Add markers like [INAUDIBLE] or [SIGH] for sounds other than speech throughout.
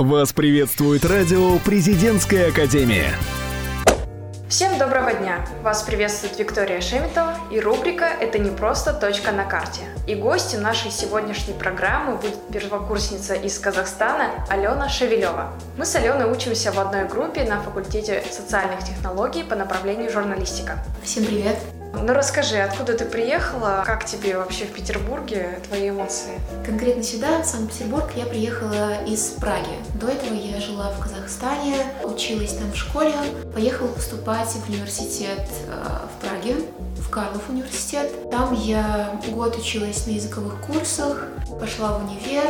Вас приветствует радио «Президентская академия». Всем доброго дня! Вас приветствует Виктория Шеметова и рубрика «Это не просто точка на карте». И гостем нашей сегодняшней программы будет первокурсница из Казахстана Алена Шевелева. Мы с Аленой учимся в одной группе на факультете социальных технологий по направлению журналистика. Всем привет! Ну расскажи, откуда ты приехала, как тебе вообще в Петербурге, твои эмоции? Конкретно сюда, в Санкт-Петербург, я приехала из Праги. До этого я жила в Казахстане, училась там в школе, поехала поступать в университет э, в Праге, Карлов университет. Там я год училась на языковых курсах, пошла в универ,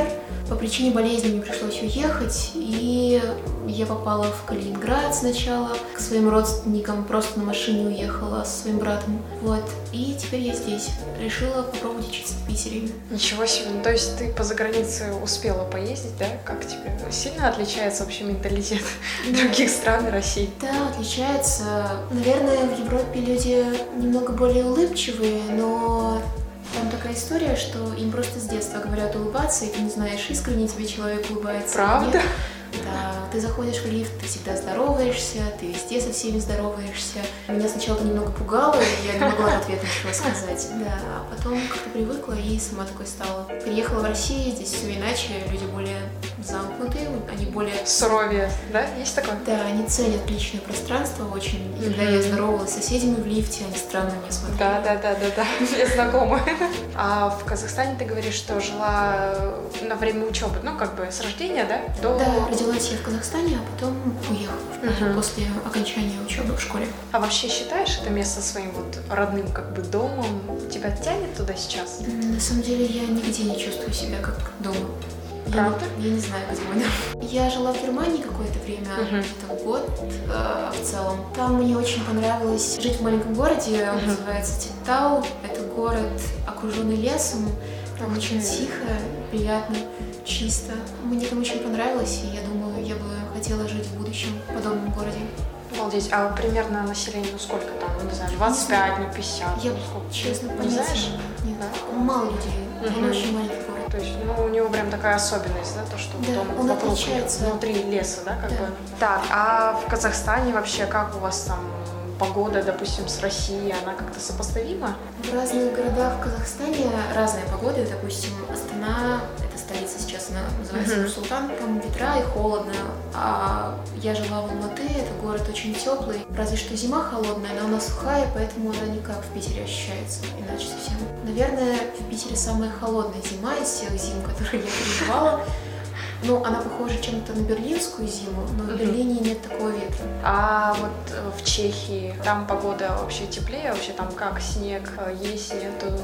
по причине болезни мне пришлось уехать, и я попала в Калининград сначала, к своим родственникам просто на машине уехала со своим братом. Вот. И теперь я здесь. Решила попробовать учиться Питере. Ничего себе. Ну, то есть ты по загранице успела поездить, да? Как тебе? Сильно отличается вообще менталитет [LAUGHS] других стран и России? Да, отличается. Наверное, в Европе люди немного более улыбчивые, но там такая история, что им просто с детства говорят улыбаться, и ты не знаешь, искренне тебе человек улыбается. Правда? Нет. Да, ты заходишь в лифт, ты всегда здороваешься, ты везде со всеми здороваешься. Меня сначала это немного пугало, и я не могла в ответ ничего сказать. Да, а потом как-то привыкла и сама такой стала. Приехала в Россию, здесь все иначе, люди более замкнутые, они более... Суровее, да? Есть такое? Да, они ценят личное пространство очень. И когда я здоровалась с соседями в лифте, они странно меня смотрели. Да, да, да, да, да, [LAUGHS] я знакома. А в Казахстане ты говоришь, что жила на время учебы, ну, как бы с рождения, да? До... Да, родилась я в Казахстане, а потом уехала угу. после окончания учебы в школе. А вообще считаешь это место своим вот родным как бы домом? Тебя тянет туда сейчас? На самом деле я нигде не чувствую себя как дома. Правда? Я, я не знаю, где мой дом. Я жила в Германии какое-то время, uh-huh. где-то год э, в целом. Там мне очень понравилось жить в маленьком городе, он uh-huh. называется Титтау. Это город, окруженный лесом. Там очень тихо, приятно, чисто. Мне там очень понравилось, и я думаю, я бы хотела жить в будущем в подобном городе. Обалдеть. А примерно население, ну сколько там, ну, не знаю, 25, ну 50? Я, ну, сколько? честно, не знаешь? Нет, да? мало людей. Угу. Он очень маленький город. То есть, ну, у него прям такая особенность, да, то, что да, дом он вокруг отличается. внутри леса, да, как да. бы. Так, а в Казахстане вообще как у вас там погода, допустим, с Россией, она как-то сопоставима? В разных городах в Казахстане разная погода. Допустим, Астана — это столица сейчас, она называется mm-hmm. Султан, там ветра и холодно. А я жила в Алматы, это город очень теплый. Разве что зима холодная, но она сухая, поэтому она не как в Питере ощущается, иначе совсем. Наверное, в Питере самая холодная зима из всех зим, которые я переживала. Ну, она похожа чем-то на берлинскую зиму, но в Берлине нет такого ветра. А вот э, в Чехии там погода вообще теплее, вообще там как снег, э, есть, нету?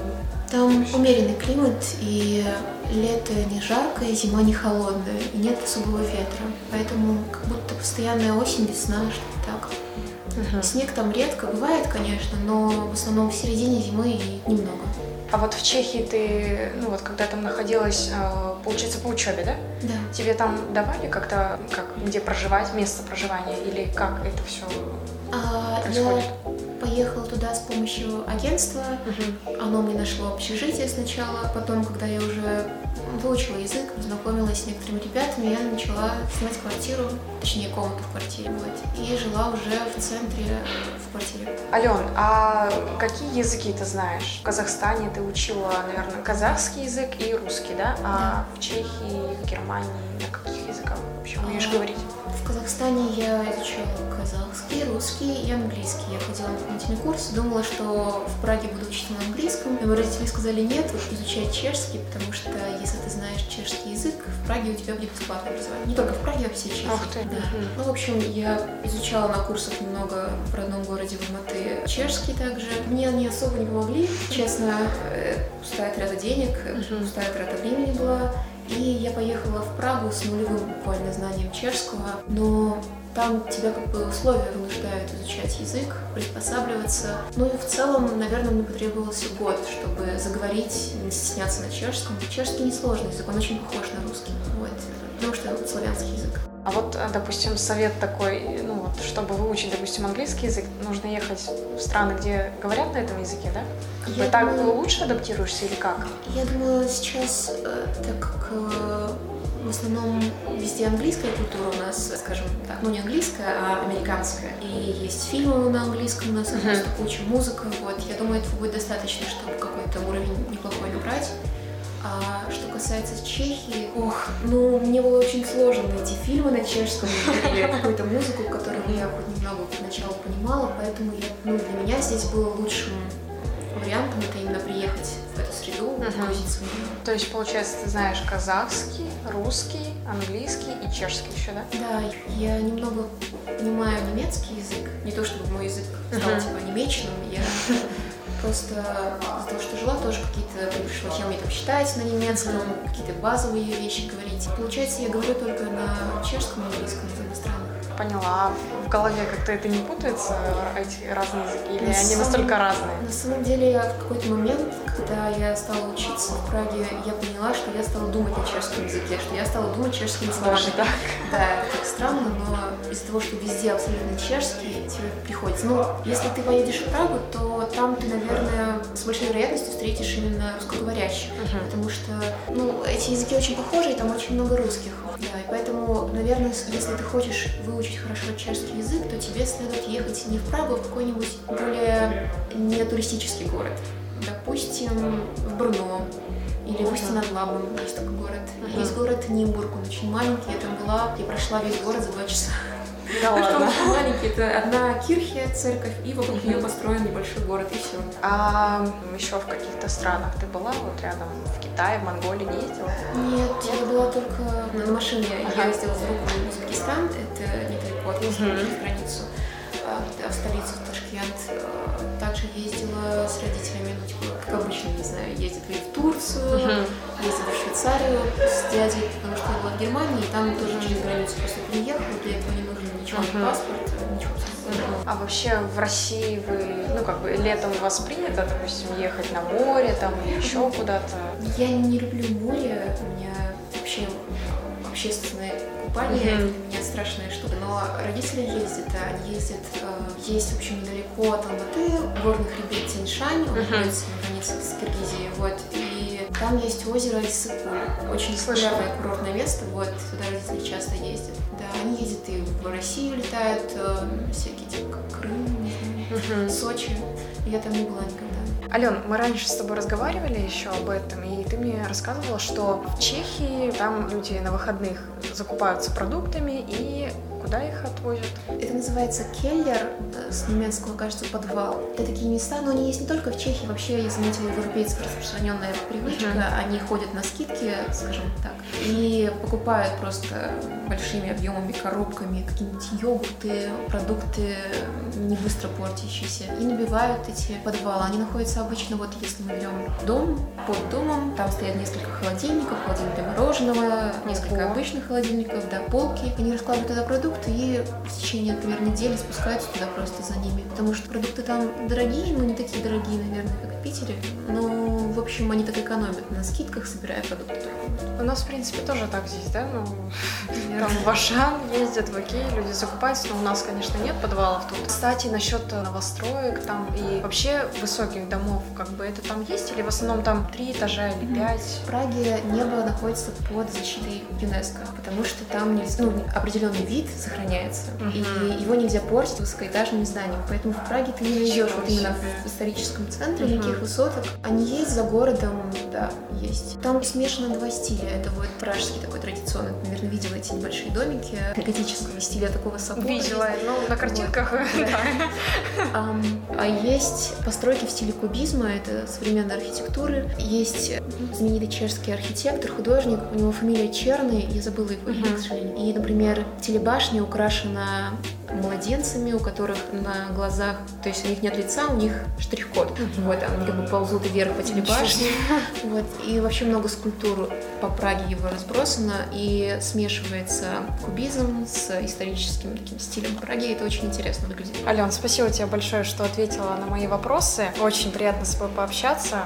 Там умеренный климат, и лето не жаркое, зима не холодная, и нет особого ветра. Поэтому как будто постоянная осень, весна, что-то так. Угу. Снег там редко бывает, конечно, но в основном в середине зимы и немного. А вот в Чехии ты, ну вот когда там находилась, э, получается, по учебе, да? Да. Тебе там давали как-то, как, где проживать, место проживания, или как это все а, происходит? Я поехала туда с помощью агентства. Угу. Оно мне нашло общежитие сначала, потом, когда я уже выучила язык, познакомилась с некоторыми ребятами, я начала снимать квартиру, точнее комнату в квартире, вот, и жила уже в центре в квартире. Ален, а какие языки ты знаешь? В Казахстане ты учила, наверное, казахский язык и русский, да? А да. в Чехии, в Германии на каких языках вообще умеешь а, говорить? В Казахстане я изучала казахский, русский и английский. Я ходила на дополнительный курс, думала, что в Праге буду учить на английском. Но родители сказали нет, изучай чешский, потому что если ты знаешь чешский язык, в Праге у тебя будет бесплатное образование. Не только в Праге, а все чешский. Ах ты. Да. Ну, в общем, я изучала на курсах немного в родном городе в Алматы чешский также. Мне они особо не помогли. Честно, э, пустая трата денег, пустая трата времени была. И я поехала в Прагу с нулевым буквально знанием чешского, но там тебя как бы условия вынуждают изучать язык, приспосабливаться. Ну и в целом, наверное, мне потребовался год, чтобы заговорить, не стесняться на чешском. Чешский несложный язык, он очень похож на русский. Вот, потому что это славянский язык. А вот, э, допустим, совет такой, ну вот, чтобы выучить, допустим, английский язык, нужно ехать в страны, где говорят на этом языке, да? Как бы так лучше адаптируешься или как? Я думаю, сейчас, э, так как э, В основном везде английская культура у нас, скажем так, ну не английская, а американская. И есть фильмы на английском у нас, uh-huh. просто куча музыка. Вот, я думаю, этого будет достаточно, чтобы какой-то уровень неплохой набрать. А что касается Чехии, ох, ну, мне было очень сложно найти фильмы на чешском или какую-то музыку, которую я хоть немного поначалу понимала, поэтому я, ну, для меня здесь было лучшим вариантом это именно приехать среду, погрузиться в нее. То есть, получается, ты знаешь казахский, русский, английский и чешский еще, да? Да, я немного понимаю немецкий язык. Не то чтобы мой язык стал uh-huh. типа немечным, я [LAUGHS] просто из-за того, что жила, тоже какие-то пришло я умею там считать на немецком, какие-то базовые вещи говорить. Получается, я говорю только на чешском и английском из иностранных. Поняла. В голове как-то это не путается, эти разные языки? Или на они самом, настолько разные? На самом деле, в какой-то момент, когда я стала учиться в Праге, я поняла, что я стала думать на чешском языке, что я стала думать чешскими словами. Даже так? Да, это так странно, но из-за того, что везде абсолютно чешский, тебе приходится. Ну, если ты поедешь в Прагу, то там ты, наверное, с большой вероятностью встретишь именно русскоговорящих, uh-huh. потому что, ну, эти языки очень похожи, и там очень много русских. Да, и поэтому, наверное, если ты хочешь выучить хорошо чешский язык, то тебе следует ехать не в Прагу, а в какой-нибудь более не туристический город. Допустим, в Брно или в устье над Лабом есть такой город. Uh-huh. Есть город Нимбург, он очень маленький, я там была, я прошла весь город за два часа. Да ладно. Что маленький, это одна кирхия, церковь, и вокруг нее построен небольшой город, и все. А еще в каких-то странах ты была, вот рядом, в Китае, в Монголии не ездила? Нет, я была только на машине. Я ездила в Руку, в Узбекистан, это недалеко от границу в столицу, в Ташкент. Э, также ездила с родителями, ну, типа, как обычно, не знаю, ездили в Турцию, uh-huh. ездила в Швейцарию с дядей, потому что я была в Германии, и там тоже через границу просто приехала, для этого не ничего, паспорт, ничего а вообще в России вы, ну как бы летом у вас принято, допустим, ехать на море там или еще куда-то? Я не люблю море, у меня вообще общественное купание mm-hmm. для меня страшная штука. Но родители ездят, да, они ездят, э, есть, в общем, недалеко от Алматы, горный хребет Тяньшань, он mm-hmm. находится на границе с Киргизией, вот, и там есть озеро Иссык-Куль, очень популярное курортное место, вот, туда родители часто ездят. Да, они ездят и в Россию летают, э, всякие, типа, как Крым. Сочи, я там не была никогда. Ален, мы раньше с тобой разговаривали еще об этом, и ты мне рассказывала, что в Чехии там люди на выходных закупаются продуктами и Куда их отвозят? Это называется келлер, э, с немецкого, кажется, подвал. Это такие места, но они есть не только в Чехии, вообще, я заметила, европейцев распространенная привычка, uh-huh. они ходят на скидки, скажем так, и покупают просто большими объемами, коробками какие-нибудь йогурты, продукты не быстро портящиеся, и набивают эти подвалы. Они находятся обычно, вот если мы берем дом, под домом, там стоят несколько холодильников, холодильник для мороженого, несколько Ого. обычных холодильников, да, полки. Они раскладывают туда продукты, продукты и в течение, например, недели спускаются туда просто за ними. Потому что продукты там дорогие, но не такие дорогие, наверное, как в Питере. Но, в общем, они так экономят на скидках, собирая продукты только. У нас, в принципе, тоже так здесь, да? Ну, там в Ашан ездят, в Окей, люди закупаются, но у нас, конечно, нет подвалов тут. Кстати, насчет новостроек там и вообще высоких домов, как бы это там есть или в основном там три этажа или пять? В Праге небо находится под защитой ЮНЕСКО, потому что там ну, определенный вид сохраняется. Uh-huh. И его нельзя портить высокоэтажными зданиями. Поэтому в Праге ты не найдешь вот именно в историческом центре uh-huh. никаких высоток. Они есть за городом, да, есть. Там смешано два стиля. Это вот пражский такой традиционный. Ты, наверное, видела эти небольшие домики готического стиля такого собора. Видела, ну, на картинках. [LAUGHS] А есть постройки в стиле кубизма, это современной архитектуры. Есть знаменитый чешский архитектор, художник, у него фамилия Черный, я забыла его имя, к сожалению. И, например, телебашня башня украшена младенцами, у которых на глазах, то есть у них нет лица, у них штрих-код. Uh-huh. Вот, они как бы ползут вверх по телебашне. [LAUGHS] Вот, и вообще много скульптур по Праге его разбросано, и смешивается кубизм с историческим таким стилем Праги, это очень интересно выглядит. Ален, спасибо тебе большое, что ответила на мои вопросы. Очень приятно с тобой пообщаться.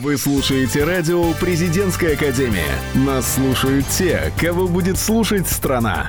Вы слушаете радио «Президентская академия». Нас слушают те, кого будет слушать страна.